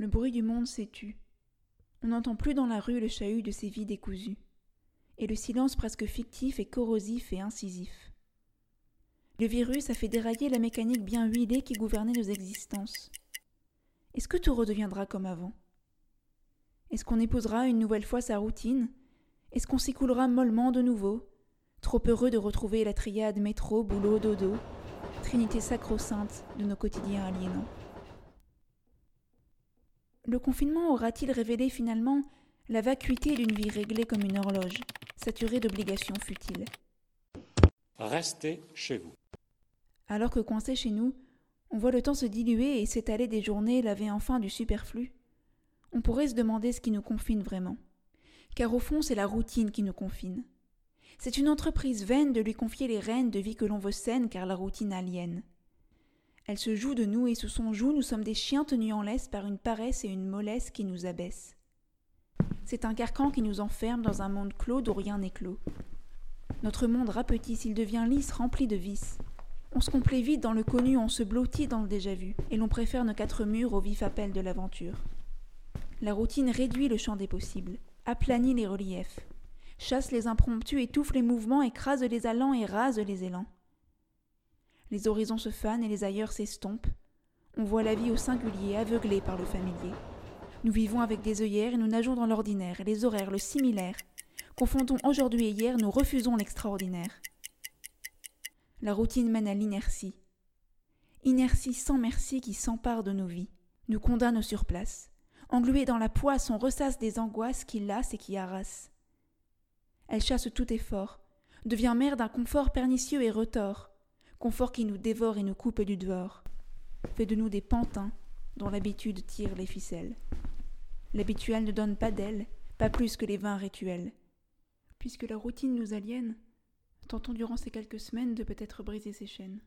Le bruit du monde s'est tu. On n'entend plus dans la rue le chahut de ces vies décousues. Et le silence presque fictif est corrosif et incisif. Le virus a fait dérailler la mécanique bien huilée qui gouvernait nos existences. Est-ce que tout redeviendra comme avant? Est-ce qu'on épousera une nouvelle fois sa routine? Est-ce qu'on s'écoulera mollement de nouveau? Trop heureux de retrouver la triade métro, boulot, dodo, trinité sacro-sainte de nos quotidiens aliénants. Le confinement aura-t-il révélé finalement la vacuité d'une vie réglée comme une horloge, saturée d'obligations futiles? Restez chez vous. Alors que coincé chez nous, on voit le temps se diluer et s'étaler des journées lavées enfin du superflu. On pourrait se demander ce qui nous confine vraiment. Car au fond, c'est la routine qui nous confine. C'est une entreprise vaine de lui confier les rênes de vie que l'on veut saine car la routine aliène. Elle se joue de nous et sous son joug nous sommes des chiens tenus en laisse par une paresse et une mollesse qui nous abaissent. C'est un carcan qui nous enferme dans un monde clos d'où rien n'est clos. Notre monde rapetit s'il devient lisse, rempli de vices. On se complaît vite dans le connu, on se blottit dans le déjà-vu, et l'on préfère nos quatre murs au vif appel de l'aventure. La routine réduit le champ des possibles, aplanit les reliefs, chasse les impromptus, étouffe les mouvements, écrase les allants et rase les élans. Les horizons se fanent et les ailleurs s'estompent. On voit la vie au singulier, aveuglée par le familier. Nous vivons avec des œillères et nous nageons dans l'ordinaire, les horaires, le similaire. Confondons aujourd'hui et hier, nous refusons l'extraordinaire. La routine mène à l'inertie. Inertie sans merci qui s'empare de nos vies, nous condamne au surplace. Engluée dans la poisse, on ressasse des angoisses qui lassent et qui harassent. Elle chasse tout effort, devient mère d'un confort pernicieux et retors, confort qui nous dévore et nous coupe du dehors, fait de nous des pantins dont l'habitude tire les ficelles. L'habituel ne donne pas d'aile, pas plus que les vins rituels. Puisque la routine nous aliène, tentons durant ces quelques semaines de peut-être briser ses chaînes.